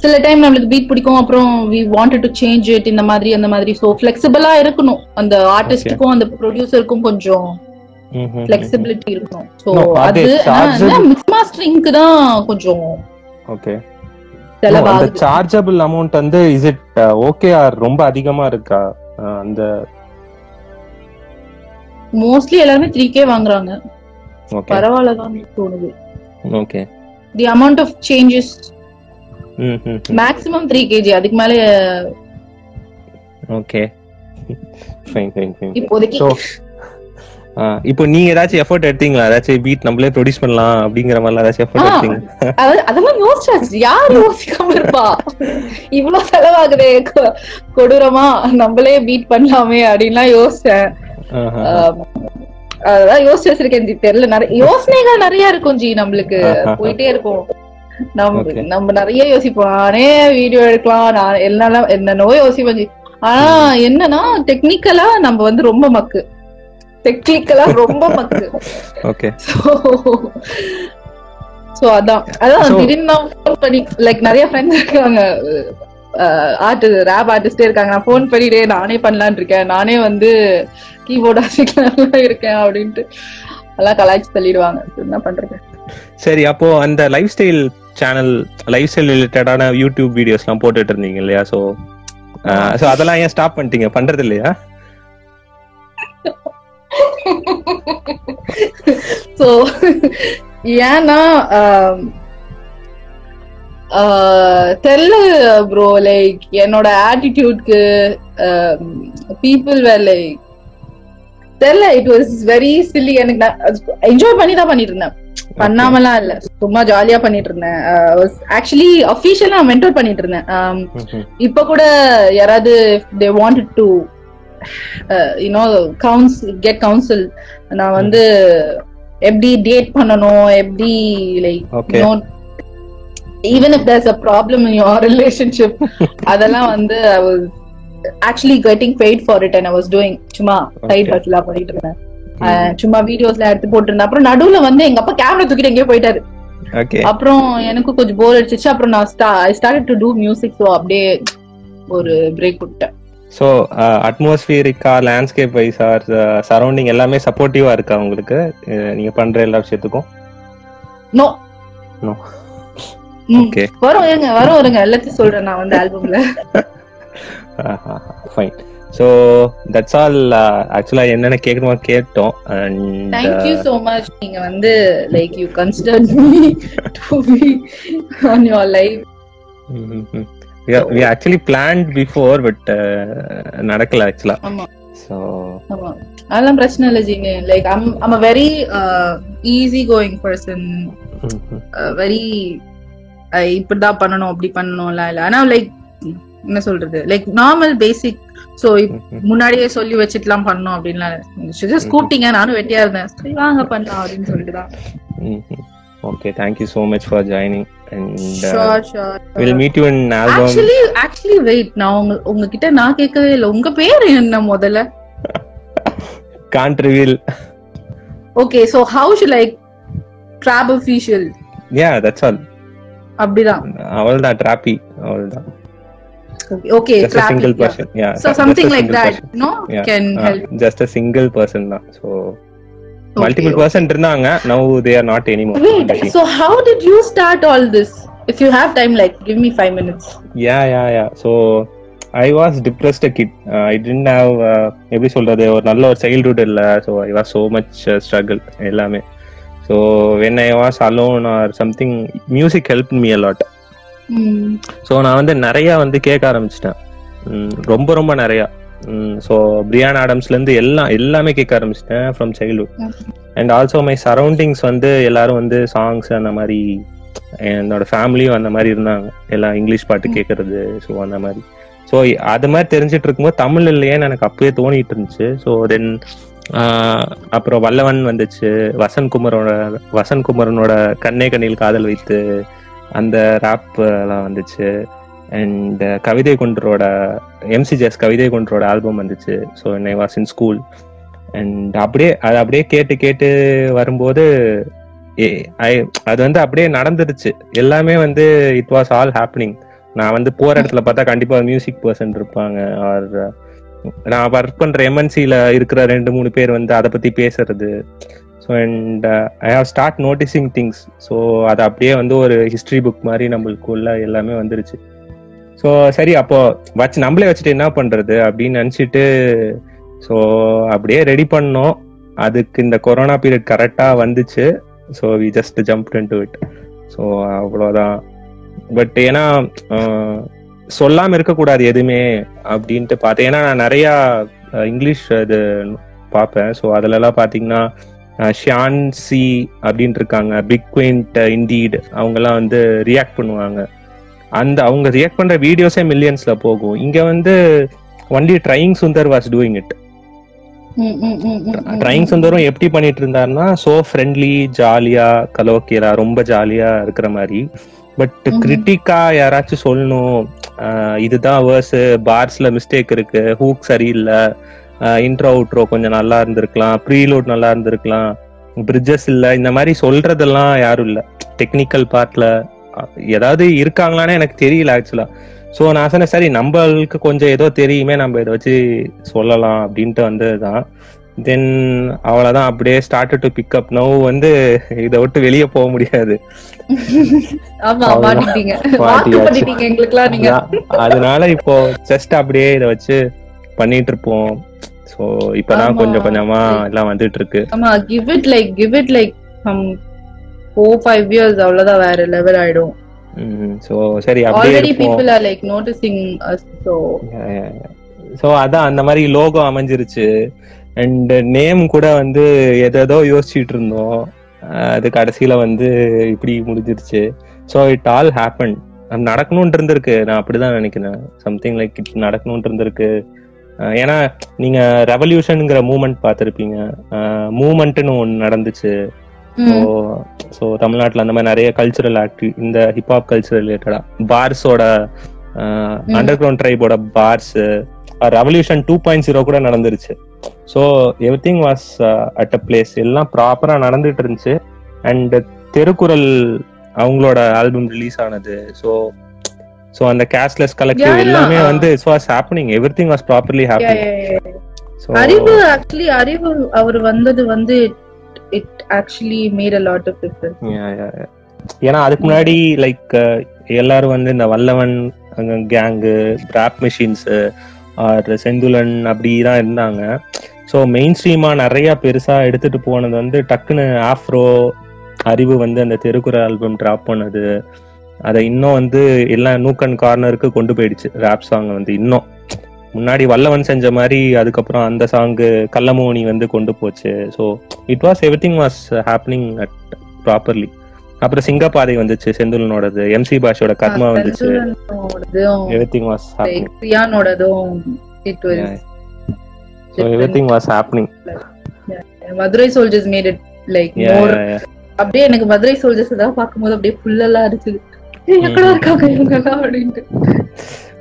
சில டைம் நம்மளுக்கு பீட் பிடிக்கும். அப்புறம் we wanted to change it இந்த மாதிரி அந்த மாதிரி. ஸோ ஃபிளெக்சிபிளா இருக்கணும். அந்த ஆர்டிஸ்டுக்கும் அந்த ப்ரொடியூசருக்கும் கொஞ்சம். ஃபிளெக்சிபிலிட்டி இருக்கணும். ஸோ No, அது மிஸ் மாஸ்டரிங்க்கு தான் கொஞ்சம் ஓகே அந்த சார்ஜபிள் அமௌண்ட் வந்து இஸ் இட் ஓகே ஆர் ரொம்ப அதிகமா இருக்கா? அந்த மோஸ்ட்லி எல்லாருமே த்ரீ கே வாங்குறாங்க. ஓகே பரவாயில்ல தான் தோணுது. Okay the amount of changes maximum three KG அதுக்கு மேல ஓகே ஃபைன் ஃபைன் ஃபைன் இப்போதைக்கு இப்போ நீங்க ஏதாச்சும் எஃபர்ட் எடுத்தீங்களா? ஏதாச்சும் பீட் நம்மளே ப்ரொடியூஸ் பண்ணலாம் அப்படிங்கிற மாதிரி ஏதாச்சும் எஃபர்ட். எடுத்தீங்க அது- அதெல்லாம் யோசிச்சாச்சு யார் யோசிக்காம இருப்பா? இவ்வளவு செலவாகுதே. கொடூரமா நம்மளே பீட் பண்ணலாமே அப்படின்லாம் யோசிச்சேன். அதெல்லாம் யோசிச்சு வச்சிருக்கேன் ஜி. தெரியல. நிறைய யோசனைகள் நிறைய இருக்கும் ஜி நம்மளுக்கு. போயிட்டே இருக்கும். நம்ம. நம்ம நிறைய யோசிப்போம். நானே வீடியோ எடுக்கலாம். நான் எல்லாம் என்னென்னவோ யோசிப்பேன் ஜி. ஆனா என்னன்னா டெக்னிக்கலா நம்ம வந்து ரொம்ப மக்கு. டெக்னிக்கலா ரொம்ப மக்கு. ஓகே சோ அதான். அதான் திடீர்னு ஃபோன் பண்ணி லைக் நிறைய ஃப்ரெண்ட்ஸ் இருக்காங்க. ஆர்ட் ரேப் ஆர்டிஸ்டே இருக்காங்க. நான் ஃபோன் பண்ணிட்டே நானே பண்ணலாம்னு இருக்கேன். நானே வந்து கீபோர்ட் வாசிக்கலாம் இருக்கேன் அப்படின்ட்டு எல்லாம் கலாய்ச்சி தள்ளிடுவாங்க. என்ன பண்றது? சரி அப்போ அந்த lifestyle channel lifestyle ரிலேட்டடான யூடியூப் வீடியோஸ்லாம் போட்டுட்டு இருந்தீங்க இல்லையா? ஸோ ஸோ அதெல்லாம் ஏன் ஸ்டாப் பண்ணிட்டீங்க? பண்றது இல்லையா? ஸோ ஏன்னா தெரியல ப்ரோ லைக் என்னோட ஆட்டிடியூட்க்கு பீப்புள் வேர் லைக் தெரியல இட் வாஸ் வெரி சில்லி எனக்கு என்ஜாய் பண்ணி தான் பண்ணிட்டு இருந்தேன் பண்ணாமலாம் இல்ல. சும்மா ஜாலியா பண்ணிட்டு இருந்தேன் ஆக்சுவலி அபிஷியலா மென்டோர் பண்ணிட்டு இருந்தேன் Um, இப்ப கூட யாராவது they wanted to you know counsel get counsel நான் வந்து எப்படி டேட் பண்ணணும் எப்படி like. Even if there's a problem in your relationship அதெல்லாம் வந்து I was actually getting paid for it and I was doing சும்மா சைட் ஹஸ்லாம் பண்ணிட்டு இருந்தேன். அஹ் சும்மா வீடியோஸ்ல எடுத்து போட்டிருந்தேன். அப்புறம் நடுவுல வந்து எங்க அப்பா கேமரா தூக்கிட்டு எங்கேயோ போயிட்டாரு. அப்புறம் எனக்கும் கொஞ்சம் போர் அடிச்சிச்சு. அப்புறம் நான் I start to do music so அப்படியே ஒரு பிரேக் விட்டேன். ஸோ அட்மாஸ்பியரிக்கா லேண்ட்ஸ்கேப் வைஸ் ஆர் சரௌண்டிங் எல்லாமே சப்போர்ட்டிவா இருக்கா உங்களுக்கு? நீங்க பண்ற எல்லா விஷயத்துக்கும்? No No. ம். ஓகே வரும் இருங்க வரும் இருங்க. எல்லாத்தையும் சொல்றேன் நான் வந்து ஆல்பம்ல ஃபைன் ஸோ தட்ஸ் ஆல் ஆக்சுவலா என்னென்ன கேட்கணுமோ கேட்டோம். அண்ட் தேங்க்யூ சோ மச் நீங்க வந்து like you consider me to be on your life we actually planned before but நடக்கல ஆக்சுவலா ஆமா. அதெல்லாம் பிரச்சனை இல்லை ஜீங்க like I'm I'm a very easy going person very இப்படிதான் பண்ணணும் அப்படி பண்ணணும்லாம் இல்ல ஆனா லைக் என்ன சொல்றது? லைக் நார்மல் பேசிக் சோ முன்னாடியே சொல்லி வச்சுட்டுலாம் பண்ணணும் அப்படின்லாம் கூப்பிட்டீங்க நானும் வெட்டியா இருந்தேன். சரி வாங்க பண்ணலாம் அப்படின்னு சொல்லிட்டு தான் okay thank you so much for joining and sure sure will meet you in album actually actually wait நான் உங்க உங்ககிட்ட நான் கேட்கவே இல்லை. உங்க பேர் என்ன முதல்ல? Can't reveal okay so how should like drop official yeah that's all அப்படிதான். அவள்தான் ட்ராப்பி அவள்தான். Okay just a single person yeah. So just something a like single that, person. no, Yeah. can Uh, help. just a single person தான் so Okay. person இருந்தாங்க now they are not anymore Wait, so how did you start all this? If you have time, like, give me five minutes. yeah yeah yeah so I was depressed a kid uh, I didn't have uh, எப்படி சொல்றது ஒரு நல்ல ஒரு childhood இல்ல so I was so much uh, struggle எல்லாமே so when I was alone or something music helped me a lot Hmm. So நான் வந்து நிறைய வந்து கேட்க ஆரம்பிச்சிட்டேன் ரொம்ப ரொம்ப நிறைய ஸோ பிரியான் ஆடம்ஸ்ல இருந்து எல்லாம் எல்லாமே கேட்க ஆரம்பிச்சிட்டேன் from childhood and also my surroundings வந்து எல்லாரும் வந்து சாங்ஸ் அந்த மாதிரி என்னோட ஃபேமிலியும் அந்த மாதிரி இருந்தாங்க. எல்லாம் இங்கிலீஷ் பாட்டு கேட்கறது ஸோ அந்த மாதிரி. ஸோ அது மாதிரி தெரிஞ்சிட்டு இருக்கும்போது தமிழ் இல்லையேன்னு எனக்கு அப்பவே தோணிட்டு இருந்துச்சு. ஸோ தென் அப்புறம் வல்லவன் வந்துச்சு. வசந்த் வசன்குமரனோட கண்ணே கண்ணில் காதல் வைத்து அந்த ரேப் எல்லாம் வந்துச்சு. அண்ட் கவிதை குன்றோட எம்சிஜிஎஸ் கவிதை குன்றோட ஆல்பம் வந்துச்சு. ஸோ என்னை வாஸ் இன் ஸ்கூல் அண்ட் அப்படியே அது அப்படியே கேட்டு கேட்டு வரும்போது ஏ- ஐ அது வந்து அப்படியே நடந்துருச்சு எல்லாமே வந்து இட் வாஸ் ஆல் ஹாப்பனிங் நான் வந்து போற இடத்துல பார்த்தா கண்டிப்பா மியூசிக் பர்சன் இருப்பாங்க. ஆர் நான் ஒர்க் பண்ற எம்என்சில இருக்கிற ரெண்டு மூணு பேர் வந்து அதை பத்தி பேசுறது. So and I have start noticing things so அது அப்படியே வந்து ஒரு ஹிஸ்டரி புக் மாதிரி நம்மளுக்குள்ள எல்லாமே வந்துருச்சு. ஸோ சரி அப்போ வச்சு நம்மளே வச்சுட்டு என்ன பண்றது அப்படின்னு நினச்சிட்டு ஸோ அப்படியே ரெடி பண்ணோம். அதுக்கு இந்த கொரோனா பீரியட் கரெக்டாக வந்துச்சு. So we just jump to it so அவ்வளோதான் பட் ஏன்னா சொல்லாமல் இருக்கக்கூடாது எதுவுமே அப்படின்ட்டு பார்த்தேன். ஏன்னா நான் நிறையா இங்கிலீஷ் இது பார்ப்பேன். ஸோ அதுலலாம் பார்த்தீங்கன்னா ஷியான் சி அப்படின்ட்டு இருக்காங்க. பிக் குயின்ட் இண்டீட் அவங்கெல்லாம் வந்து ரியாக்ட் பண்ணுவாங்க. அந்த அவங்க ரியாக்ட் பண்ற வீடியோஸே மில்லியன்ஸ்ல போகும் இங்க வந்து only trying Sundar was doing it trying. சுந்தரும் எப்படி பண்ணிட்டு இருந்தாருன்னா சோ ஃப்ரெண்ட்லி ஜாலியா கலோக்கியலா ரொம்ப ஜாலியா இருக்கிற மாதிரி பட். கிரிட்டிக்கா யாராச்சும் சொல்லணும் இதுதான் வேர்ஸ் பார்ஸ்ல மிஸ்டேக் இருக்கு ஹூக் சரியில்லை இன்ட்ரோ அவுட்ரோ கொஞ்சம் நல்லா இருந்திருக்கலாம் ப்ரீலோட் நல்லா இருந்திருக்கலாம் பிரிட்ஜஸ் இல்ல இந்த மாதிரி சொல்றதெல்லாம் யாரும் இல்ல டெக்னிக்கல் பார்ட்ல ஏதாவது இருக்காங்களான்னு எனக்கு தெரியல ஆக்சுவலா ஸோ நான் சொன்னேன் சரி நம்மளுக்கு கொஞ்சம் ஏதோ தெரியுமே நம்ம இதை வச்சு சொல்லலாம் அப்படின்ட்டு வந்ததுதான். தென் அவ்வளவுதான் அப்படியே ஸ்டார்ட் டு பிக்கப் நோ வந்து இதை விட்டு வெளியே போக முடியாது. அதனால இப்போ ஜஸ்ட் அப்படியே இதை வச்சு பண்ணிட்டு இருப்போம். ஸோ இப்பதான். கொஞ்சம் கொஞ்சமா எல்லாம் வந்துட்டு இருக்கு. ஆமா give it like give it like four five years அவ்வளவுதான் வேற லெவல் ஆயிடும். ஸோ சரி already people are like noticing so so அதான் அந்த மாதிரி லோகோ அமைஞ்சிருச்சு. அண்ட் நேம் கூட வந்து எதேதோ யோசிச்சுட்டு இருந்தோம். அது கடைசியில வந்து இப்படி முடிஞ்சிருச்சு. ஸோ இட் ஆல் ஹேப்பன் நடக்கணும்னு இருந்திருக்கு. நான் அப்படிதான் நினைக்கிறேன். சம்திங் லைக் இட் நடக்கணும்னு இருந்திருக்கு. ஏன்னா நீங்க ரெவல்யூஷனுங்கிற மூமெண்ட் பார்த்துருப்பீங்க. மூமெண்ட்னு ஒன்று நடந்துச்சு. ஸோ தமிழ்நாட்டில் அந்த மாதிரி நிறைய கல்ச்சுரல் ஆக்டிவ் இந்த ஹிப்ஹாப் கல்ச்சர் ரிலேட்டடா பார்ஸோட underground ட்ரைபோட bars revolution two point zero கூட நடந்துருச்சு. So everything was at a place எல்லாம் ப்ராப்பரா நடந்துட்டு இருந்துச்சு. அண்ட் திருக்குறள் அவங்களோட ஆல்பம் ரிலீஸ் ஆனது. ஸோ ஸோ அந்த கேஷ்லெஸ் கலெக்டிவ் எல்லாமே. வந்து it's was happening everything was properly happening Arivu actually Arivu அவர் வந்தது வந்து it actually made a lot of difference ஏன்னா அதுக்கு முன்னாடி லைக் எல்லாரும் வந்து இந்த Vallavan gang rap machines or Senthulan அப்படி தான் இருந்தாங்க. ஸோ மெயின் ஸ்ட்ரீமா நிறைய பெருசா எடுத்துட்டு போனது வந்து டக்குன்னு ஆஃப்ரோ அறிவு வந்து அந்த தெருக்குற ஆல்பம் டிராப் பண்ணது. அதை இன்னும் வந்து எல்லாம் நூக்கன் கார்னருக்கு கொண்டு போயிடுச்சு ராப் சாங் வந்து இன்னும். முன்னாடி வல்லவன் செஞ்ச மாதிரி அதுக்கப்புறம் அந்த சாங்கு கள்ளமோனி வந்து கொண்டு போச்சு. So it was everything was happening at properly அப்புறம் சிங்கப்பாதை வந்துச்சு செந்துலனோடது. எம்சி பாஷோட கர்மா வந்துச்சு. Everything was so everything was happening Madurai soldiers made it like அப்படியே எனக்கு மதுரை சோல்ஜர்ஸ் தான் பார்க்கும்போது அப்படியே ஃபுல்லெல்லாம் இருக்குது எங்கடா இருக்காங்க இவங்க எல்லாம் அப்படின்ட்டு.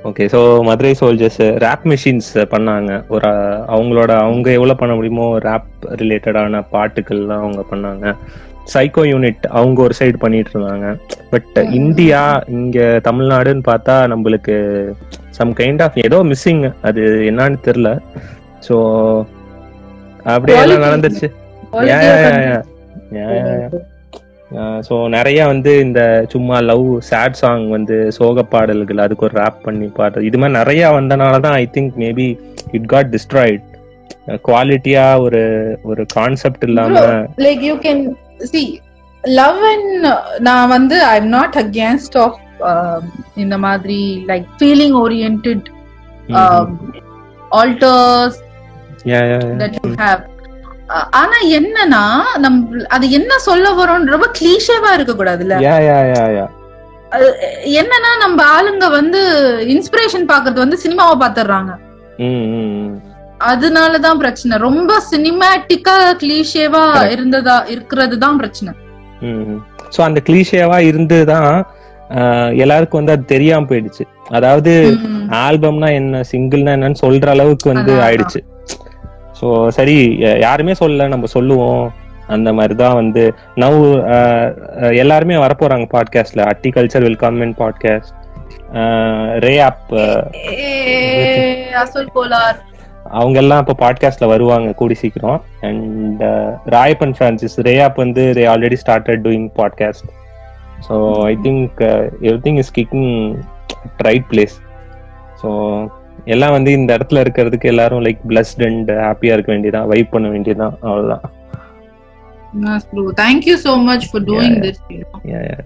Okay so Madurai soldiers rap machines பண்ணாங்க. ஒரு அவங்களோட அவங்க எவ்வளவு பண்ண முடியுமோ ரேப் ரிலேட்டடான பாட்டுக்கள்லாம் அவங்க பண்ணாங்க. சைக்கோ யூனிட் அவங்க ஒரு சைடு பண்ணிட்டு இருந்தாங்க. பட். இந்தியா இங்க தமிழ்நாடுன்னு பார்த்தா நம்மளுக்கு சம் கைண்ட் ஆஃப் ஏதோ மிஸ்ஸிங் அது என்னன்னு தெரியல. ஸோ அப்படியே எல்லாம். நடந்துச்சு ஸோ நிறைய வந்து இந்த சும்மா லவ் சேட் சாங் வந்து சோக பாடல்கள் அதுக்கு ஒரு ரேப் பண்ணி பாடுறது இது மாதிரி நிறைய வந்தனால தான் I think maybe it got destroyed குவாலிட்டியா ஒரு ஒரு கான்செப்ட் இல்லாம like you can see love and நான் வந்து I am not against of இந்த மாதிரி like feeling oriented alters. That you have ஆனா என்னன்னா நம்ம அது என்ன சொல்ல வரோம்ன்ற ரொம்ப கிளீஷேவா இருக்க கூடாதுல்ல. என்னன்னா நம்ம ஆளுங்க வந்து இன்ஸ்பிரேஷன் பாக்குறது வந்து சினிமாவை பாத்துறாங்க. அதனாலதான் பிரச்சனை ரொம்ப சினிமேட்டிக்கா கிளீஷேவா. இருந்ததா இருக்கிறது தான் பிரச்சனை ஸோ அந்த கிளீஷேவா இருந்து தான் எல்லாருக்கும் வந்து அது தெரியாம போயிடுச்சு அதாவது. ஆல்பம்னா என்ன சிங்கிள்னா என்னன்னு சொல்ற அளவுக்கு வந்து ஆயிடுச்சு ஸோ சரி யாருமே சொல்லல நம்ம சொல்லுவோம். அந்த மாதிரி தான் வந்து நவ் எல்லாருமே வரப்போறாங்க பாட்காஸ்ட்ல Atti culture welcome in podcast Ray app அவங்க எல்லாம் இப்போ பாட்காஸ்ட்ல வருவாங்க கூடி சீக்கிரம். அண்ட் ராயப்பன் பிரான்சிஸ் ரே ஆப் வந்து Ray already started doing podcast so I think everything is kicking right place so எல்லாம் வந்து இந்த இடத்துல இருக்கிறதுக்கு எல்லாரும் லைக் பிளஸ்ட் அண்ட் ஹாப்பியா இருக்க வேண்டியதான் வைப் பண்ண வேண்டியதான் அவ்வளவுதான். Yeah, Yeah.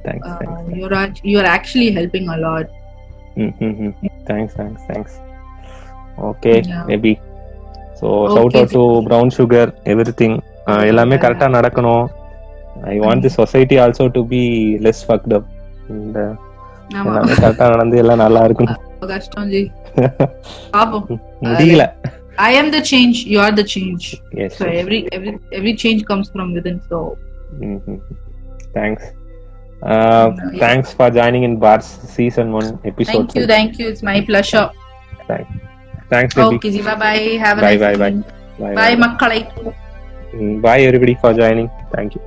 So shout out to brown sugar everything எல்லாமே. கரெக்டா நடக்கணும். I want the society also to be less fucked up இந்த எல்லாமே கரெக்டா நடந்து எல்லாம் நல்லா இருக்கணும் கஷ்டம் ஜி பாப்போம் முடியல I am the change you are the change yes so every every every change comes from within so thanks thanks for joining in parse season one episode thank you thank you it's my pleasure thanks baby okay ji bye bye have a Bye, nice bye, bye. evening. bye மக்களை bye everybody for joining thank you